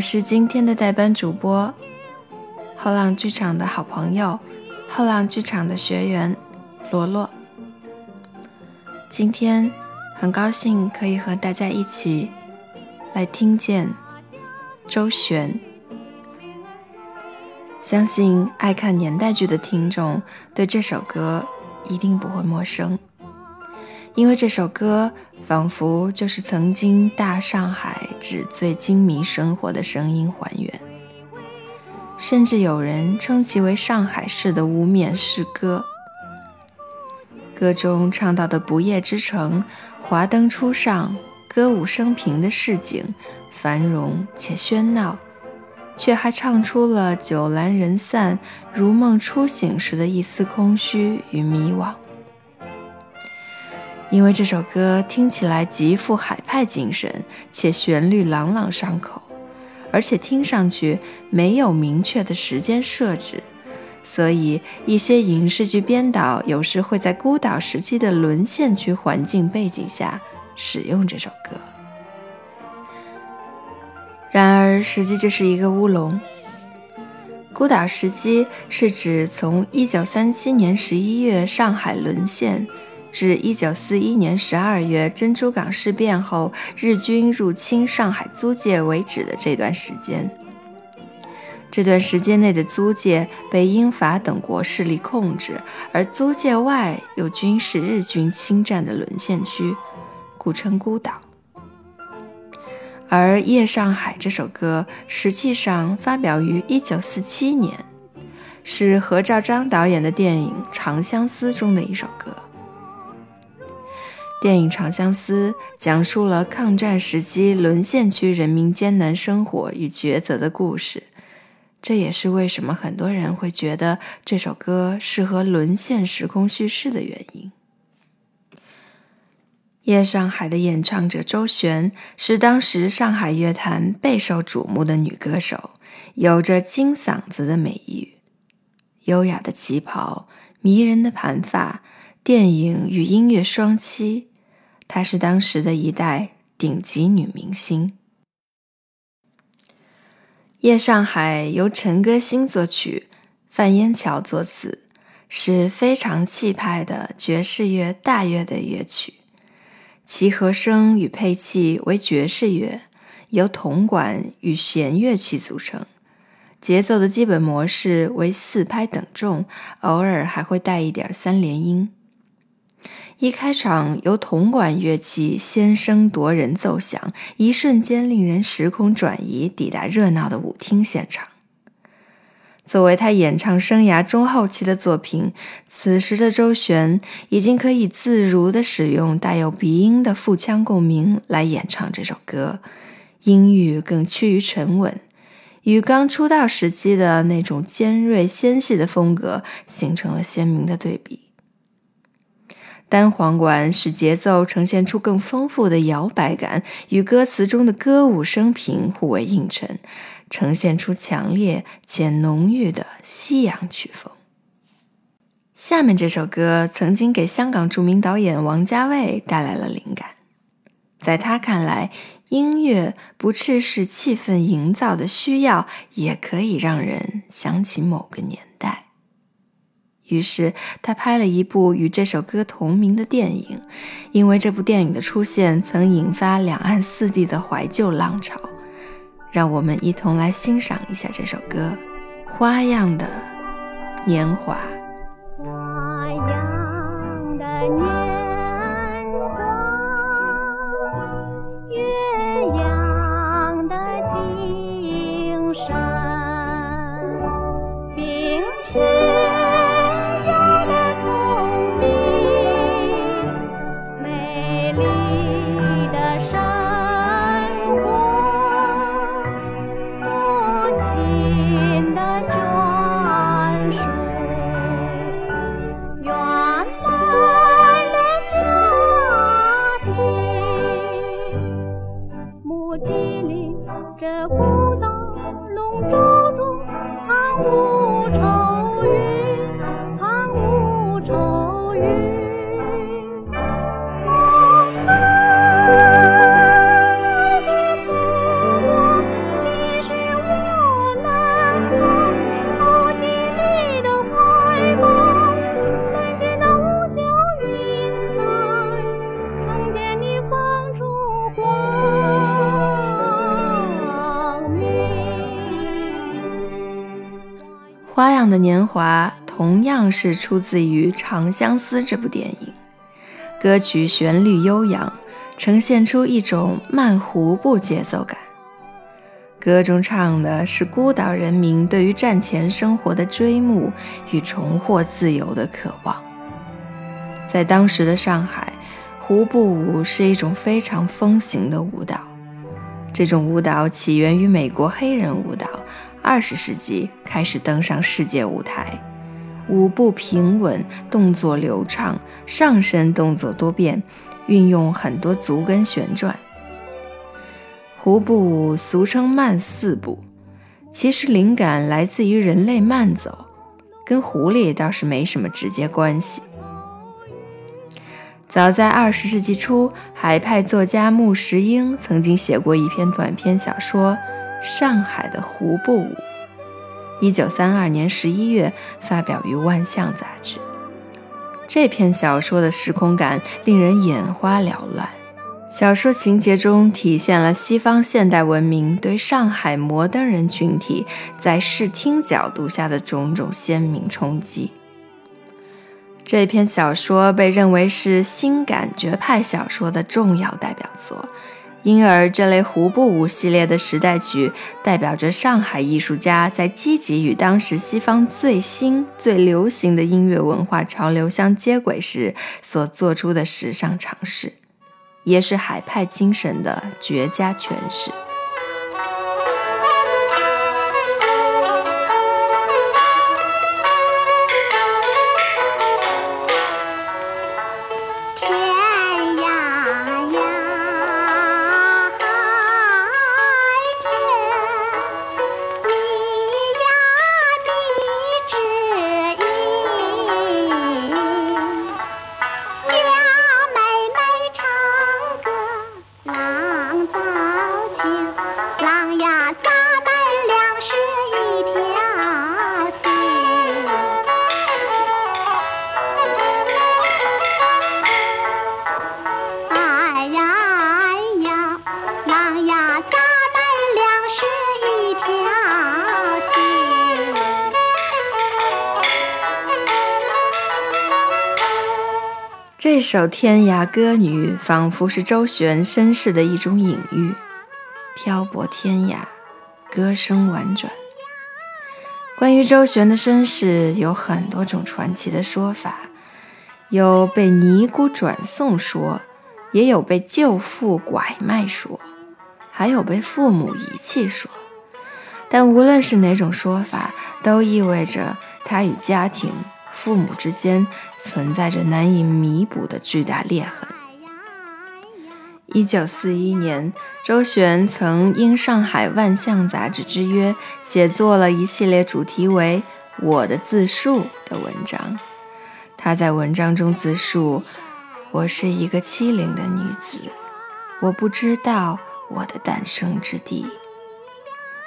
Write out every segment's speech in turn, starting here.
我是今天的代班主播，后浪剧场的好朋友，后浪剧场的学员罗罗。今天很高兴可以和大家一起来听见周璇。相信爱看年代剧的听众对这首歌一定不会陌生。因为这首歌仿佛就是曾经大上海纸醉金迷生活的声音还原，甚至有人称其为上海市的无冕诗歌。歌中唱到的不夜之城，华灯初上，歌舞升平的市井，繁荣且喧闹，却还唱出了酒阑人散、如梦初醒时的一丝空虚与迷惘。因为这首歌听起来极富海派精神，且旋律朗朗上口，而且听上去没有明确的时间设置，所以一些影视剧编导有时会在孤岛时期的沦陷区环境背景下使用这首歌。然而，实际这是一个乌龙。孤岛时期是指从1937年11月上海沦陷。至一九四一年十二月珍珠港事变后，日军入侵上海租界为止的这段时间。这段时间内的租界被英法等国势力控制，而租界外有军事日军侵占的沦陷区，故称孤岛。而《夜上海》这首歌实际上发表于一九四七年，是何兆章导演的电影《长相思》中的一首歌。电影《长相思》讲述了抗战时期沦陷区人民艰难生活与抉择的故事，这也是为什么很多人会觉得这首歌适合沦陷时空叙事的原因。《夜上海》的演唱者周璇是当时上海乐坛备受瞩目的女歌手，有着金嗓子的美誉，优雅的旗袍，迷人的盘发，电影与音乐双栖。她是当时的一代顶级女明星。《夜上海》由陈歌辛作曲，范烟桥作词，是非常气派的爵士乐大乐的乐曲，其和声与配器为爵士乐，由铜管与弦乐器组成，节奏的基本模式为四拍等重，偶尔还会带一点三连音。一开场，由铜管乐器先声夺人奏响，一瞬间令人时空转移，抵达热闹的舞厅现场。作为他演唱生涯中后期的作品，此时的周璇已经可以自如地使用带有鼻音的腹腔共鸣来演唱这首歌，音域更趋于沉稳，与刚出道时期的那种尖锐纤细的风格形成了鲜明的对比。单簧管使节奏呈现出更丰富的摇摆感，与歌词中的歌舞升平互为映衬，呈现出强烈且浓郁的西洋曲风。下面这首歌曾经给香港著名导演王家卫带来了灵感，在他看来，音乐不只是气氛营造的需要，也可以让人想起某个年代。于是他拍了一部与这首歌同名的电影，因为这部电影的出现曾引发两岸四地的怀旧浪潮。让我们一同来欣赏一下这首歌《花样的年华》。的年华同样是出自于《长相思》这部电影。歌曲旋律悠扬，呈现出一种慢胡步节奏感。歌中唱的是孤岛人民对于战前生活的追慕与重获自由的渴望。在当时的上海，胡步舞是一种非常风行的舞蹈。这种舞蹈起源于美国黑人舞蹈。二十世纪开始登上世界舞台，舞步平稳，动作流畅，上身动作多变，运用很多足跟旋转。胡步舞俗称慢四步，其实灵感来自于人类慢走，跟狐狸倒是没什么直接关系。早在二十世纪初，海派作家穆石英曾经写过一篇短篇小说。上海的胡步舞，一九三二年十一月发表于《万象》杂志。这篇小说的时空感令人眼花缭乱。小说情节中体现了西方现代文明对上海摩登人群体在视听角度下的种种鲜明冲击。这篇小说被认为是新感觉派小说的重要代表作。因而，这类胡步舞系列的时代曲，代表着上海艺术家在积极与当时西方最新、最流行的音乐文化潮流相接轨时所做出的时尚尝试，也是海派精神的绝佳诠释。这首《天涯歌女》仿佛是周璇身世的一种隐喻，漂泊天涯，歌声婉转。关于周璇的身世，有很多种传奇的说法，有被尼姑转送说，也有被舅父拐卖说，还有被父母遗弃说。但无论是哪种说法，都意味着他与家庭。父母之间存在着难以弥补的巨大裂痕。一九四一年，周璇曾应《上海万象》杂志之约，写作了一系列主题为《我的自述》的文章。他在文章中自述：“我是一个凄零的女子，我不知道我的诞生之地，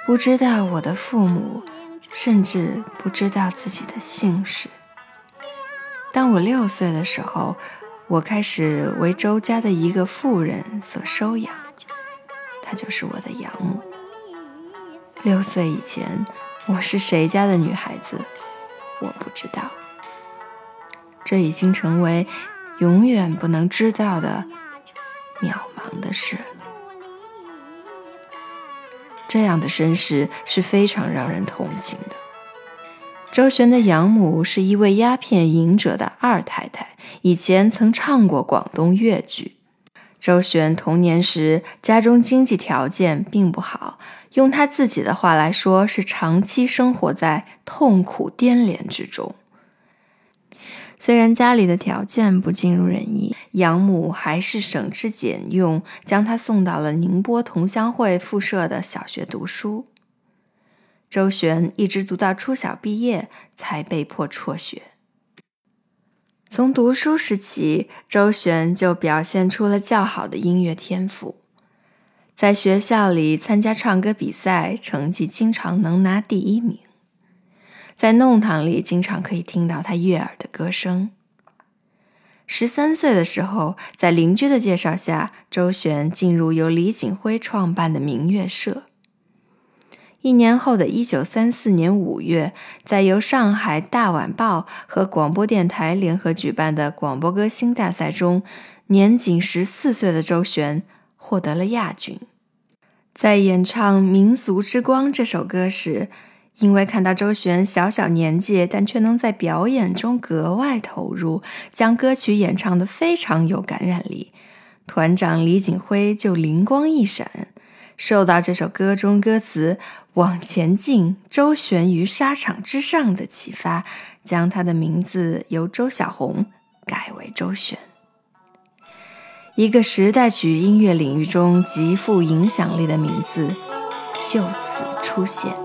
不知道我的父母，甚至不知道自己的姓氏。”当我六岁的时候，我开始为周家的一个妇人所收养，她就是我的养母。六岁以前，我是谁家的女孩子，我不知道。这已经成为永远不能知道的渺茫的事了。这样的身世是非常让人同情的。周璇的养母是一位鸦片瘾者的二太太，以前曾唱过广东粤剧。周璇童年时家中经济条件并不好，用他自己的话来说，是长期生活在痛苦颠连之中。虽然家里的条件不尽如人意，养母还是省吃俭用将他送到了宁波同乡会附设的小学读书。周璇一直读到初小毕业，才被迫辍学。从读书时起，周璇就表现出了较好的音乐天赋，在学校里参加唱歌比赛，成绩经常能拿第一名。在弄堂里，经常可以听到他悦耳的歌声。十三岁的时候，在邻居的介绍下，周璇进入由李景辉创办的民乐社。一年后的一九三四年五月，在由上海大晚报和广播电台联合举办的广播歌星大赛中，年仅十四岁的周璇获得了亚军。在演唱《民族之光》这首歌时，因为看到周璇小小年纪，但却能在表演中格外投入，将歌曲演唱得非常有感染力，团长李景辉就灵光一闪。受到这首歌中歌词“往前进，周旋于沙场之上的”启发，将他的名字由周小红改为周旋。一个时代曲音乐领域中极富影响力的名字，就此出现。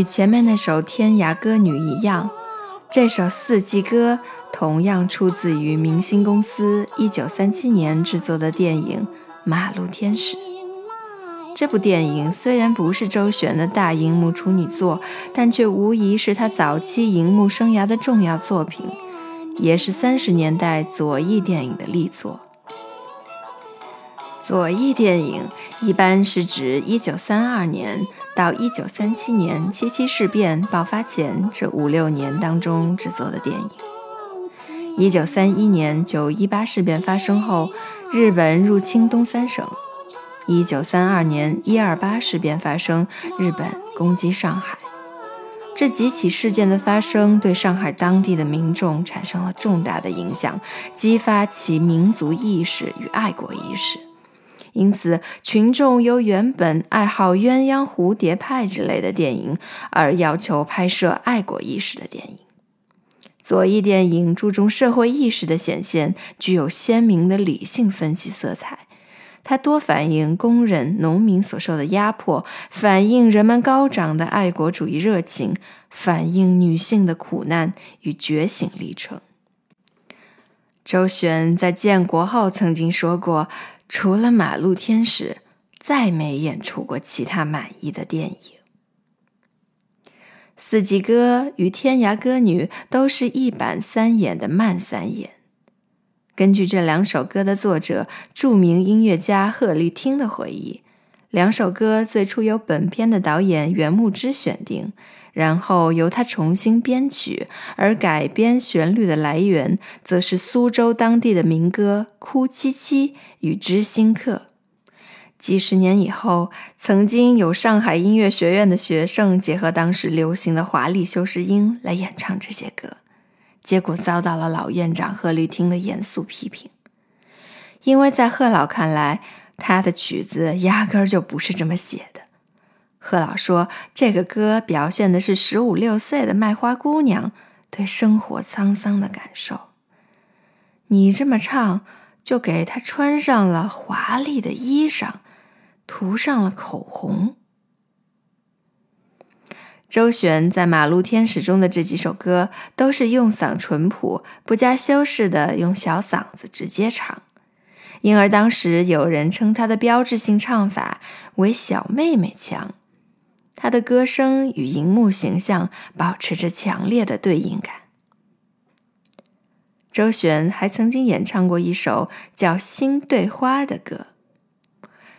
与前面那首《天涯歌女》一样，这首《四季歌》同样出自于明星公司1937年制作的电影《马路天使》。这部电影虽然不是周璇的大荧幕处女作，但却无疑是她早期荧幕生涯的重要作品，也是三十年代左翼电影的力作。左翼电影一般是指1932年。到一九三七年七七事变爆发前这五六年当中制作的电影。一九三一年九一八事变发生后，日本入侵东三省。一九三二年一二八事变发生，日本攻击上海。这几起事件的发生，对上海当地的民众产生了重大的影响，激发其民族意识与爱国意识。因此，群众由原本爱好鸳鸯蝴蝶派之类的电影，而要求拍摄爱国意识的电影。左翼电影注重社会意识的显现，具有鲜明的理性分析色彩。它多反映工人、农民所受的压迫，反映人们高涨的爱国主义热情，反映女性的苦难与觉醒历程。周璇在建国后曾经说过。除了《马路天使》，再没演出过其他满意的电影。《四季歌》与《天涯歌女》都是一板三眼的慢三眼。根据这两首歌的作者著名音乐家贺绿汀的回忆，两首歌最初由本片的导演袁牧之选定。然后由他重新编曲，而改编旋律的来源则是苏州当地的民歌《哭戚戚》与《知心客》。几十年以后，曾经有上海音乐学院的学生结合当时流行的华丽修饰音来演唱这些歌，结果遭到了老院长贺绿汀的严肃批评，因为在贺老看来，他的曲子压根儿就不是这么写的。贺老说：“这个歌表现的是十五六岁的卖花姑娘对生活沧桑的感受。你这么唱，就给她穿上了华丽的衣裳，涂上了口红。”周璇在《马路天使》中的这几首歌，都是用嗓淳朴、不加修饰的用小嗓子直接唱，因而当时有人称她的标志性唱法为“小妹妹腔”。他的歌声与荧幕形象保持着强烈的对应感。周璇还曾经演唱过一首叫《心对花》的歌，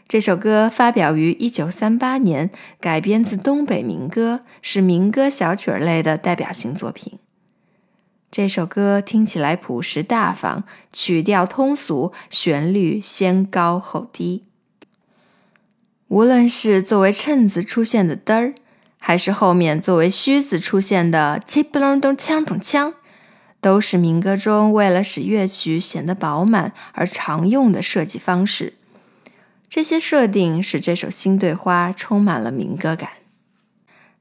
这首歌发表于一九三八年，改编自东北民歌，是民歌小曲类的代表性作品。这首歌听起来朴实大方，曲调通俗，旋律先高后低。无论是作为衬字出现的嘚儿，还是后面作为虚字出现的“七不隆咚锵咚锵”，都是民歌中为了使乐曲显得饱满而常用的设计方式。这些设定使这首新对花充满了民歌感。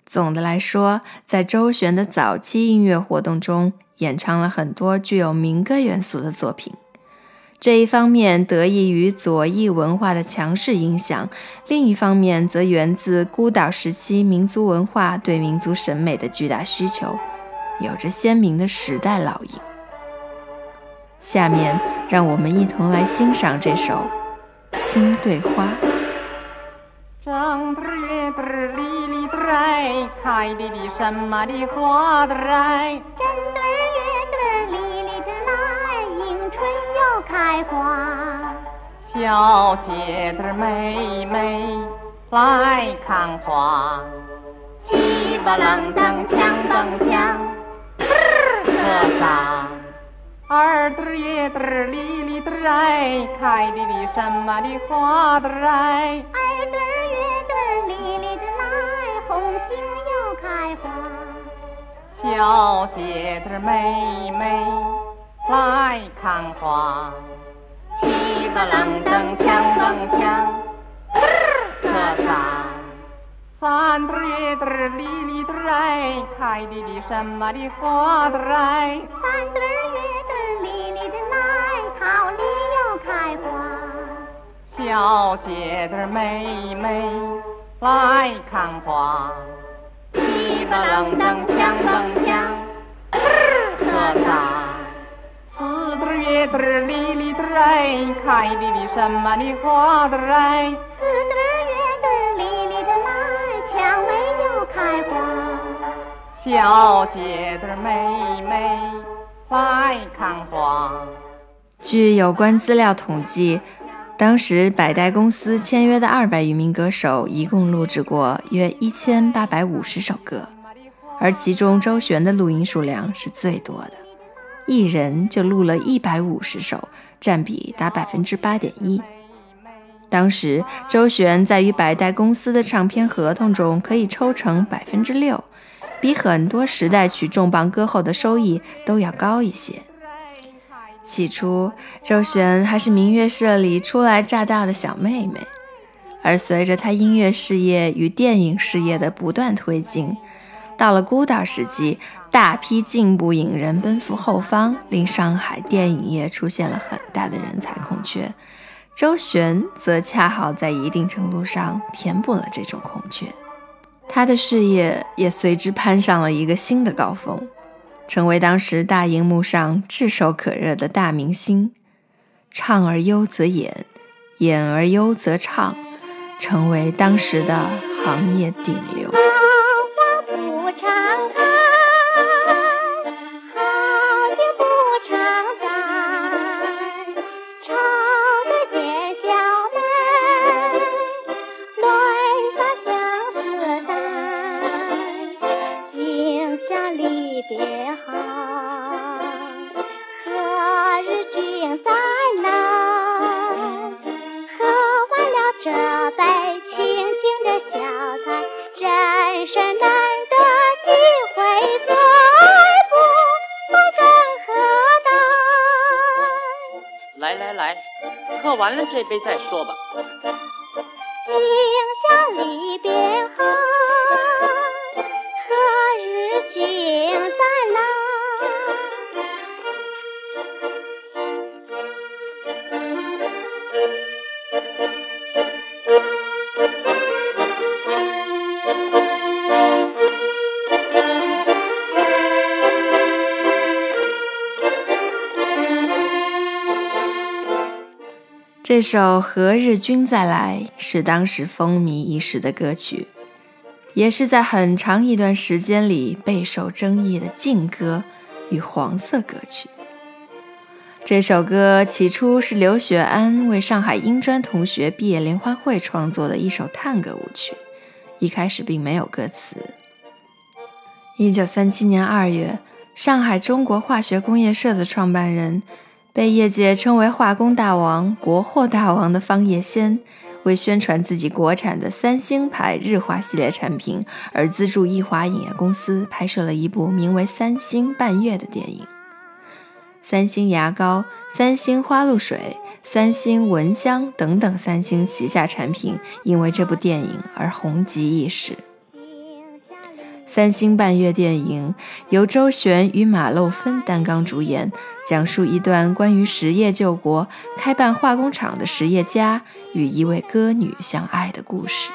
总的来说，在周璇的早期音乐活动中，演唱了很多具有民歌元素的作品。这一方面得益于左翼文化的强势影响，另一方面则源自孤岛时期民族文化对民族审美的巨大需求，有着鲜明的时代烙印。下面，让我们一同来欣赏这首《新对花》。开的的什么的花。开花，小姐的妹妹来看花，七八楞登锵登锵，车上二对叶子里里的来，开的的什么的花的来，二对叶子里里的来，红杏又开花，小姐的妹妹。来看花，七个楞登锵登锵，车上三对叶子里里的来，开的的什么的花的来，三对叶子里里的来，桃李又开花。小姐的妹妹来看花，七个楞登叶子里里的来，开的的什么的花的来？四对叶子里里的来，蔷薇又开花。小姐的妹妹来看花。据有关资料统计，当时百代公司签约的二百余名歌手，一共录制过约一千八百五十首歌，而其中周璇的录音数量是最多的。一人就录了一百五十首，占比达百分之八点一。当时周璇在与百代公司的唱片合同中可以抽成百分之六，比很多时代曲重磅歌后的收益都要高一些。起初，周璇还是明月社里初来乍到的小妹妹，而随着她音乐事业与电影事业的不断推进，到了孤岛时期。大批进步影人奔赴后方，令上海电影业出现了很大的人才空缺。周璇则恰好在一定程度上填补了这种空缺，他的事业也随之攀上了一个新的高峰，成为当时大荧幕上炙手可热的大明星。唱而优则演，演而优则唱，成为当时的行业顶流。这杯再说吧。这首《何日君再来》是当时风靡一时的歌曲，也是在很长一段时间里备受争议的禁歌与黄色歌曲。这首歌起初是刘雪安为上海英专同学毕业联欢会创作的一首探戈舞曲，一开始并没有歌词。一九三七年二月，上海中国化学工业社的创办人。被业界称为“化工大王”“国货大王”的方业仙，为宣传自己国产的三星牌日化系列产品而资助艺华影业公司拍摄了一部名为《三星半月》的电影。三星牙膏、三星花露水、三星蚊香等等三星旗下产品，因为这部电影而红极一时。三星半月电影由周璇与马漏芬担纲主演，讲述一段关于实业救国、开办化工厂的实业家与一位歌女相爱的故事。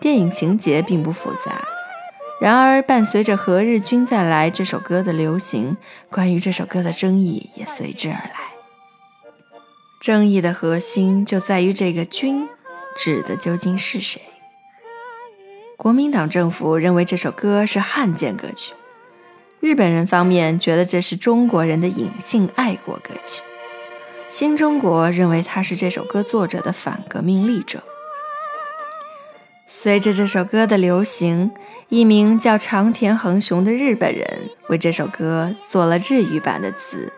电影情节并不复杂，然而伴随着《何日君再来》这首歌的流行，关于这首歌的争议也随之而来。争议的核心就在于这个“君”指的究竟是谁。国民党政府认为这首歌是汉奸歌曲，日本人方面觉得这是中国人的隐性爱国歌曲，新中国认为他是这首歌作者的反革命力者。随着这首歌的流行，一名叫长田恒雄的日本人为这首歌做了日语版的词，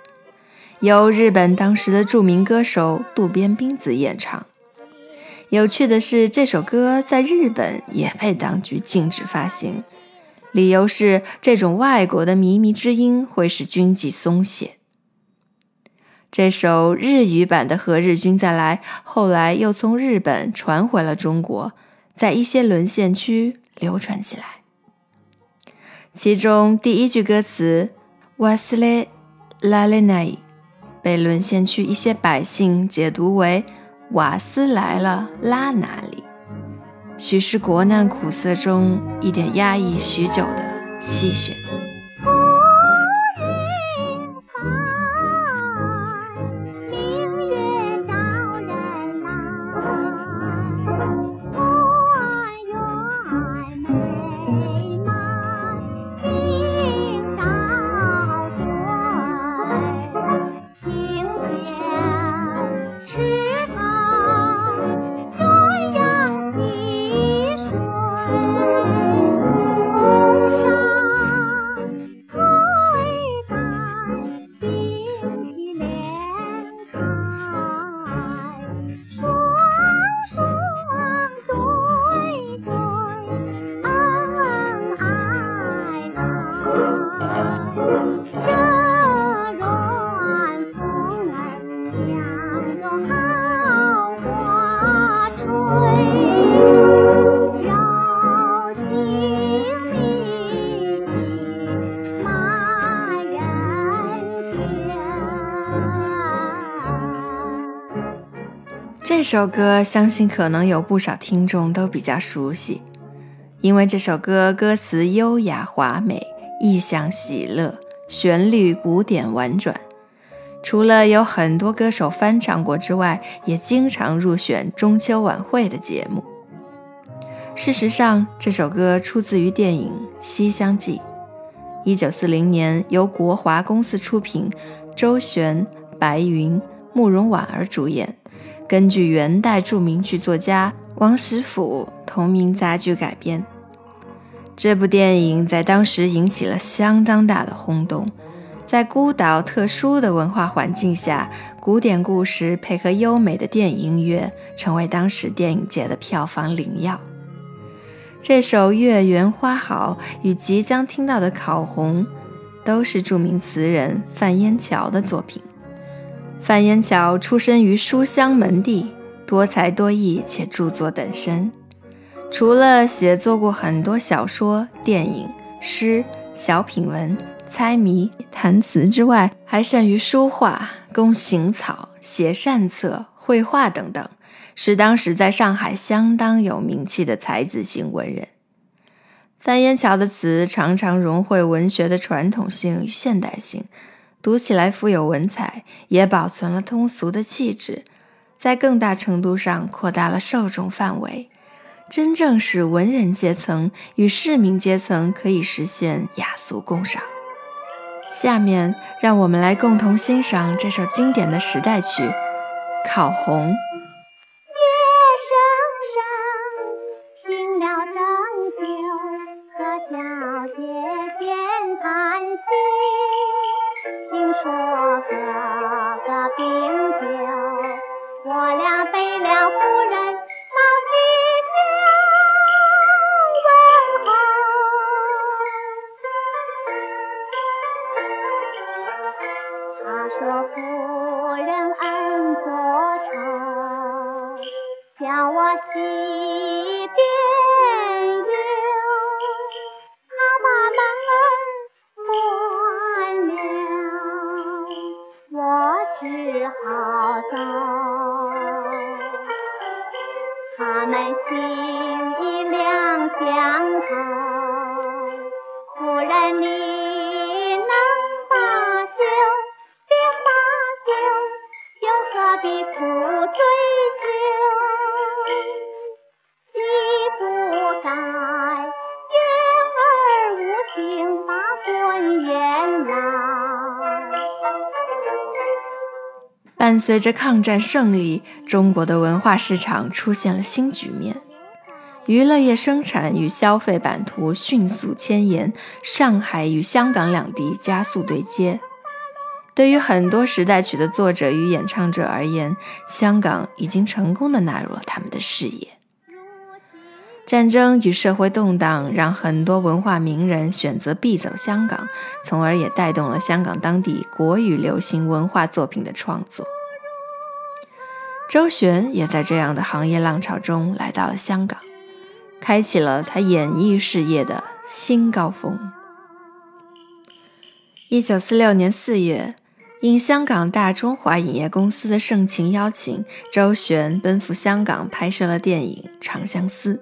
由日本当时的著名歌手渡边彬子演唱。有趣的是，这首歌在日本也被当局禁止发行，理由是这种外国的靡靡之音会使军纪松懈。这首日语版的《何日君再来》后来又从日本传回了中国，在一些沦陷区流传起来。其中第一句歌词 “wasle lalena” 被沦陷区一些百姓解读为。瓦斯来了，拉哪里？许是国难苦涩中一点压抑许久的戏谑。好花吹这首歌相信可能有不少听众都比较熟悉，因为这首歌歌词优雅华美，意象喜乐，旋律古典婉转。除了有很多歌手翻唱过之外，也经常入选中秋晚会的节目。事实上，这首歌出自于电影《西厢记》，一九四零年由国华公司出品，周璇、白云、慕容婉儿主演。根据元代著名剧作家王实甫同名杂剧改编，这部电影在当时引起了相当大的轰动。在孤岛特殊的文化环境下，古典故事配合优美的电影音乐，成为当时电影界的票房灵药。这首《月圆花好》与即将听到的《烤红》，都是著名词人范烟桥的作品。范烟桥出身于书香门第，多才多艺且著作等身。除了写作过很多小说、电影、诗、小品文、猜谜、弹词之外，还善于书画、工行草、写善册、绘画等等，是当时在上海相当有名气的才子型文人。范烟桥的词常常融汇文学的传统性与现代性。读起来富有文采，也保存了通俗的气质，在更大程度上扩大了受众范围，真正使文人阶层与市民阶层可以实现雅俗共赏。下面，让我们来共同欣赏这首经典的时代曲《烤红》。伴随着抗战胜利，中国的文化市场出现了新局面，娱乐业生产与消费版图迅速迁延，上海与香港两地加速对接。对于很多时代曲的作者与演唱者而言，香港已经成功的纳入了他们的视野。战争与社会动荡让很多文化名人选择避走香港，从而也带动了香港当地国语流行文化作品的创作。周璇也在这样的行业浪潮中来到了香港，开启了他演艺事业的新高峰。一九四六年四月，应香港大中华影业公司的盛情邀请，周璇奔赴香港拍摄了电影《长相思》。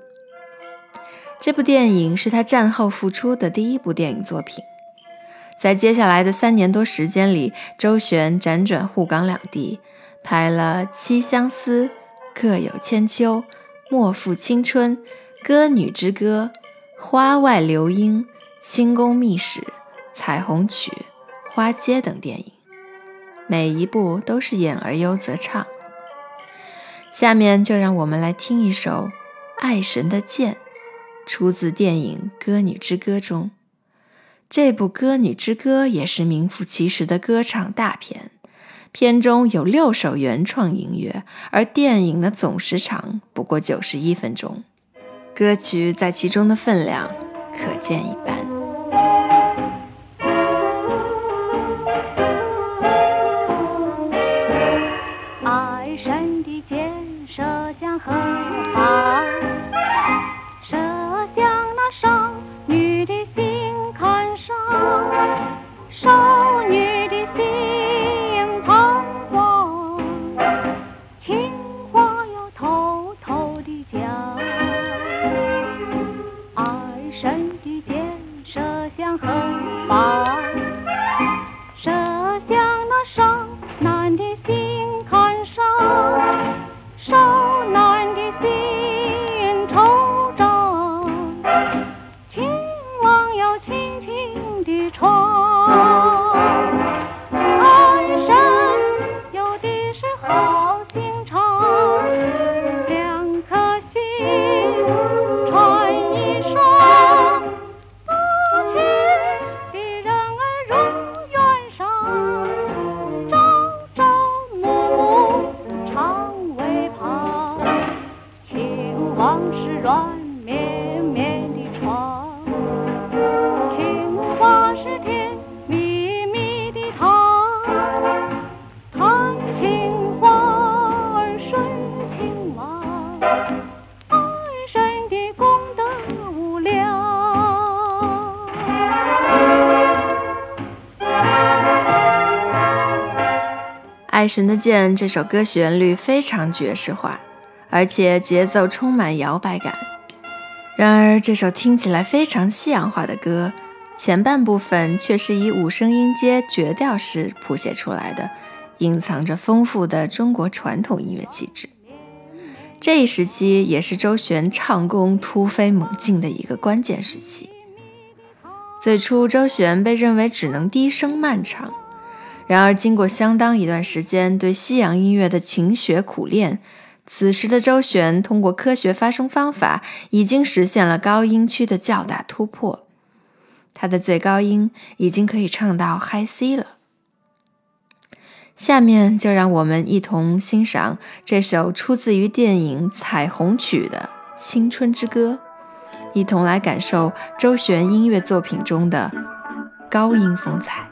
这部电影是他战后复出的第一部电影作品。在接下来的三年多时间里，周璇辗转沪港两地，拍了《七相思》《各有千秋》《莫负青春》《歌女之歌》《花外流莺》《清宫秘史》《彩虹曲》《花街》等电影，每一部都是演而优则唱。下面就让我们来听一首《爱神的剑》。出自电影《歌女之歌》中，这部《歌女之歌》也是名副其实的歌唱大片。片中有六首原创音乐，而电影的总时长不过九十一分钟，歌曲在其中的分量可见一斑。爱神的箭》这首歌旋律非常爵士化，而且节奏充满摇摆感。然而，这首听起来非常西洋化的歌，前半部分却是以五声音阶绝调式谱写出来的，隐藏着丰富的中国传统音乐气质。这一时期也是周璇唱功突飞猛进的一个关键时期。最初，周璇被认为只能低声慢唱。然而，经过相当一段时间对西洋音乐的勤学苦练，此时的周璇通过科学发声方法，已经实现了高音区的较大突破。他的最高音已经可以唱到 High C 了。下面就让我们一同欣赏这首出自于电影《彩虹曲》的《青春之歌》，一同来感受周璇音乐作品中的高音风采。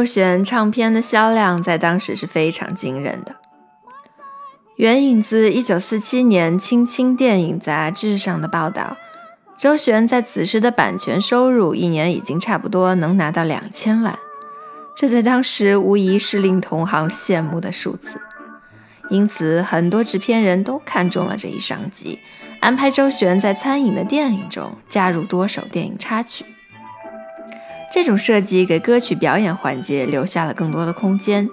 周璇唱片的销量在当时是非常惊人的。援引自1947年《青青电影》杂志上的报道，周璇在此时的版权收入一年已经差不多能拿到两千万，这在当时无疑是令同行羡慕的数字。因此，很多制片人都看中了这一商机，安排周璇在餐饮的电影中加入多首电影插曲。这种设计给歌曲表演环节留下了更多的空间，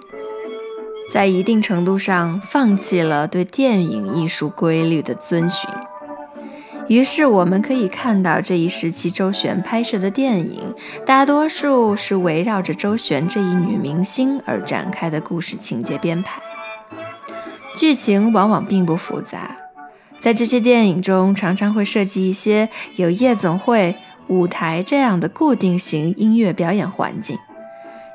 在一定程度上放弃了对电影艺术规律的遵循。于是，我们可以看到这一时期周璇拍摄的电影，大多数是围绕着周璇这一女明星而展开的故事情节编排。剧情往往并不复杂，在这些电影中，常常会设计一些有夜总会、舞台这样的固定型音乐表演环境，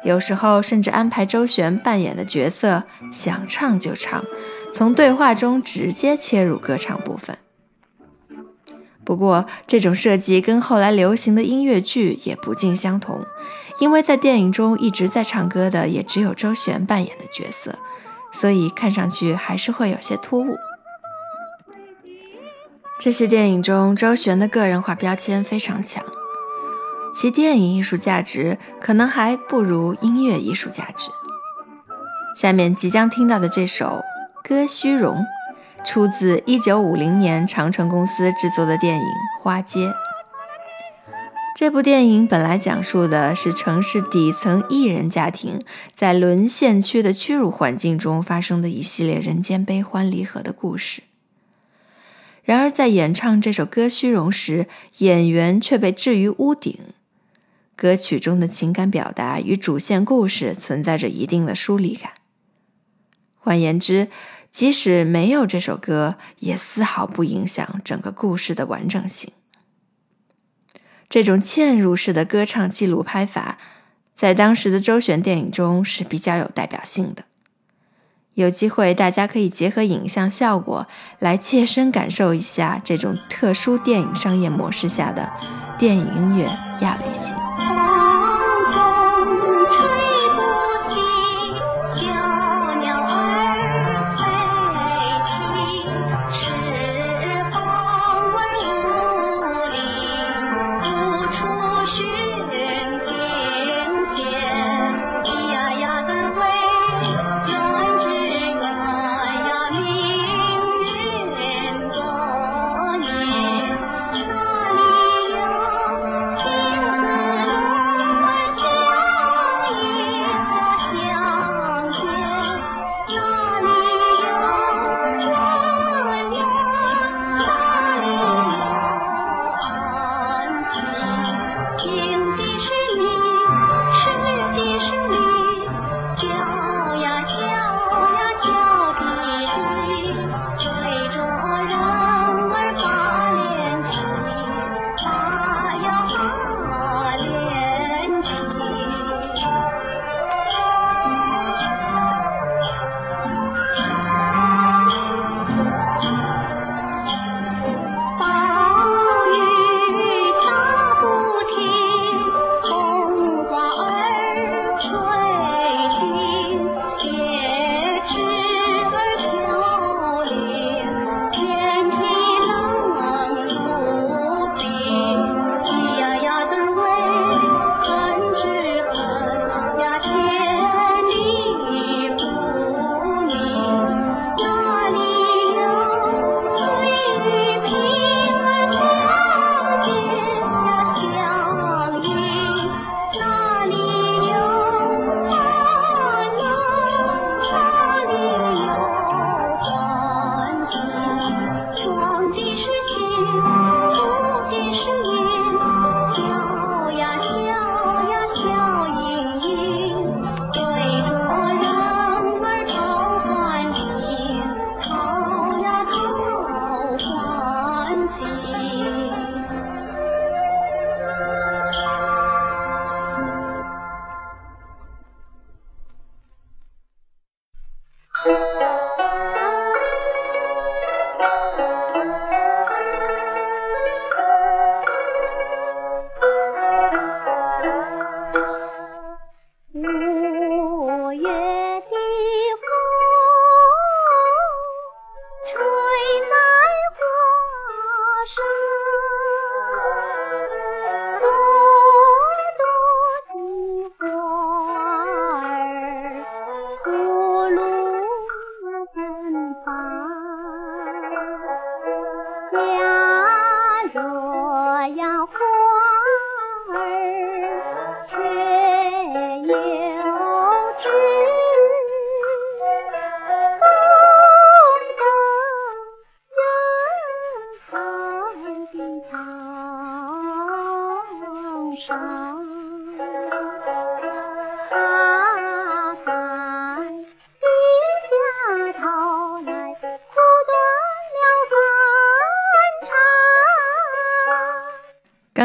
有时候甚至安排周璇扮演的角色想唱就唱，从对话中直接切入歌唱部分。不过，这种设计跟后来流行的音乐剧也不尽相同，因为在电影中一直在唱歌的也只有周璇扮演的角色。所以看上去还是会有些突兀。这些电影中，周璇的个人化标签非常强，其电影艺术价值可能还不如音乐艺术价值。下面即将听到的这首《歌虚荣》，出自1950年长城公司制作的电影《花街》。这部电影本来讲述的是城市底层艺人家庭在沦陷区的屈辱环境中发生的一系列人间悲欢离合的故事。然而，在演唱这首歌《虚荣》时，演员却被置于屋顶。歌曲中的情感表达与主线故事存在着一定的疏离感。换言之，即使没有这首歌，也丝毫不影响整个故事的完整性。这种嵌入式的歌唱记录拍法，在当时的周璇电影中是比较有代表性的。有机会，大家可以结合影像效果来切身感受一下这种特殊电影商业模式下的电影音乐亚类型。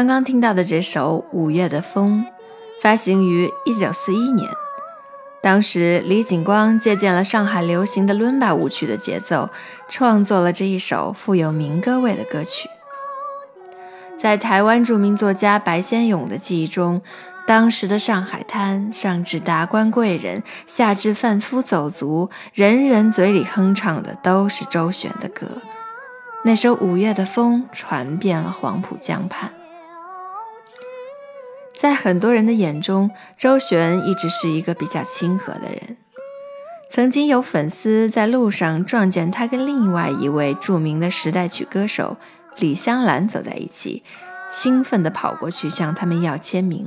刚听到的这首《五月的风》，发行于一九四一年。当时，李景光借鉴了上海流行的伦巴舞曲的节奏，创作了这一首富有民歌味的歌曲。在台湾著名作家白先勇的记忆中，当时的上海滩，上至达官贵人，下至贩夫走卒，人人嘴里哼唱的都是周璇的歌。那首《五月的风》传遍了黄浦江畔。在很多人的眼中，周璇一直是一个比较亲和的人。曾经有粉丝在路上撞见他跟另外一位著名的时代曲歌手李香兰走在一起，兴奋地跑过去向他们要签名。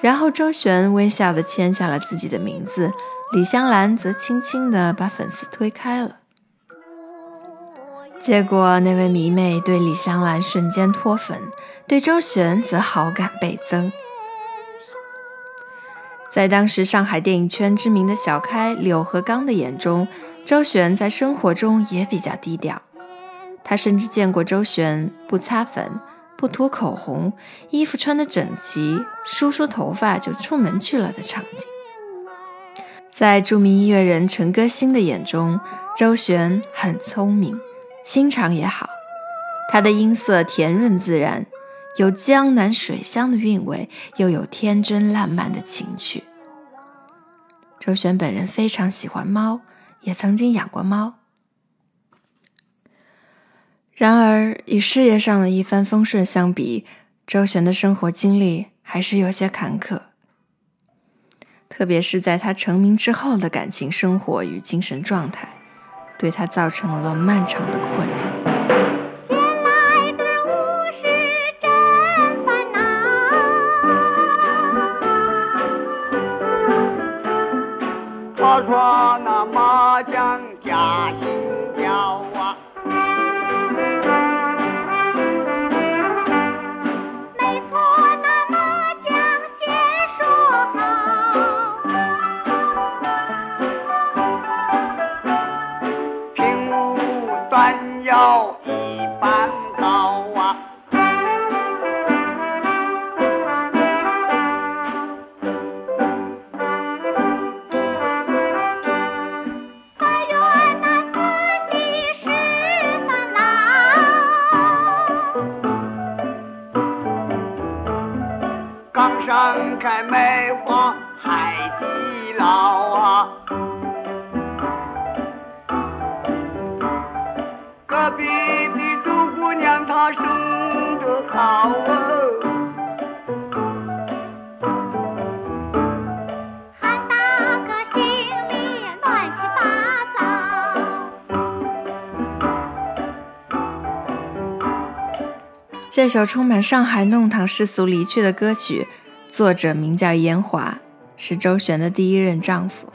然后周璇微笑地签下了自己的名字，李香兰则轻轻地把粉丝推开了。结果那位迷妹对李香兰瞬间脱粉。对周璇则好感倍增。在当时上海电影圈知名的小开柳和刚的眼中，周璇在生活中也比较低调。他甚至见过周璇不擦粉、不涂口红，衣服穿得整齐，梳梳头发就出门去了的场景。在著名音乐人陈歌辛的眼中，周璇很聪明，心肠也好，她的音色甜润自然。有江南水乡的韵味，又有天真烂漫的情趣。周璇本人非常喜欢猫，也曾经养过猫。然而，与事业上的一帆风顺相比，周璇的生活经历还是有些坎坷。特别是在他成名之后的感情生活与精神状态，对他造成了漫长的困扰。他说那麻将加心这首充满上海弄堂世俗离去的歌曲，作者名叫严华，是周璇的第一任丈夫。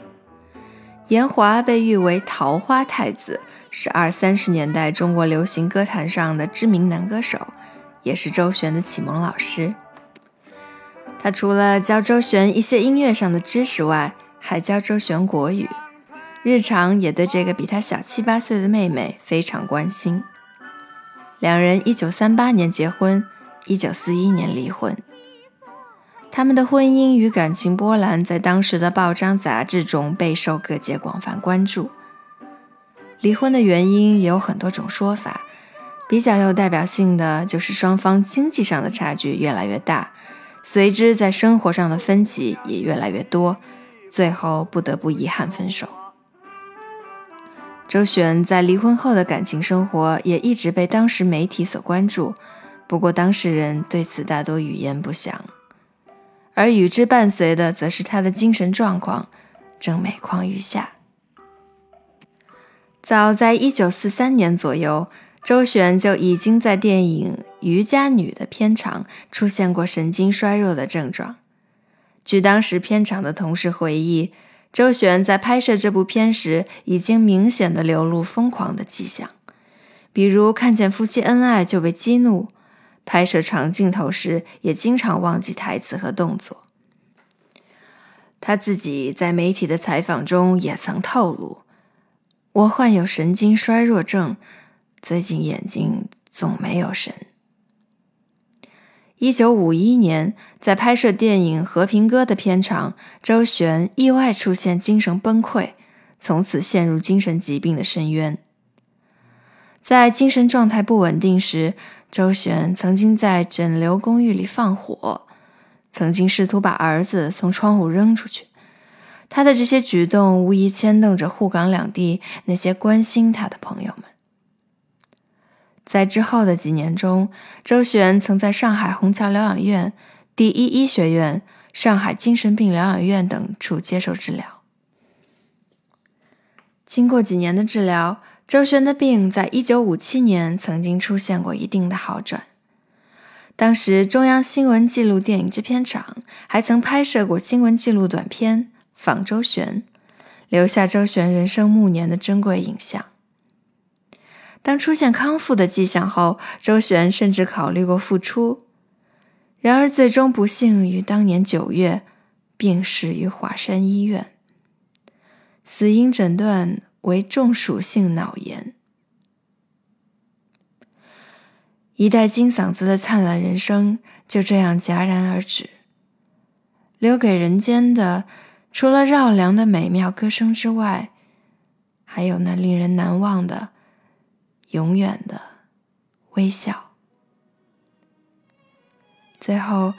严华被誉为“桃花太子”，是二三十年代中国流行歌坛上的知名男歌手，也是周璇的启蒙老师。他除了教周璇一些音乐上的知识外，还教周璇国语，日常也对这个比他小七八岁的妹妹非常关心。两人一九三八年结婚，一九四一年离婚。他们的婚姻与感情波澜在当时的报章杂志中备受各界广泛关注。离婚的原因也有很多种说法，比较有代表性的就是双方经济上的差距越来越大，随之在生活上的分歧也越来越多，最后不得不遗憾分手。周璇在离婚后的感情生活也一直被当时媒体所关注，不过当事人对此大多语焉不详，而与之伴随的则是她的精神状况正每况愈下。早在1943年左右，周璇就已经在电影《渔家女》的片场出现过神经衰弱的症状。据当时片场的同事回忆，周璇在拍摄这部片时，已经明显的流露疯狂的迹象，比如看见夫妻恩爱就被激怒，拍摄长镜头时也经常忘记台词和动作。他自己在媒体的采访中也曾透露：“我患有神经衰弱症，最近眼睛总没有神。”一九五一年，在拍摄电影《和平鸽》的片场，周璇意外出现精神崩溃，从此陷入精神疾病的深渊。在精神状态不稳定时，周璇曾经在整流公寓里放火，曾经试图把儿子从窗户扔出去。他的这些举动无疑牵动着沪港两地那些关心他的朋友们。在之后的几年中，周璇曾在上海虹桥疗养院、第一医学院、上海精神病疗养院等处接受治疗。经过几年的治疗，周璇的病在一九五七年曾经出现过一定的好转。当时，中央新闻纪录电影制片厂还曾拍摄过新闻纪录短片《访周璇》，留下周璇人生暮年的珍贵影像。当出现康复的迹象后，周璇甚至考虑过复出，然而最终不幸于当年九月病逝于华山医院，死因诊断为中暑性脑炎。一代金嗓子的灿烂人生就这样戛然而止，留给人间的除了绕梁的美妙歌声之外，还有那令人难忘的。永远的微笑。最后，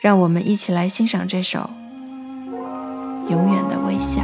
让我们一起来欣赏这首《永远的微笑》。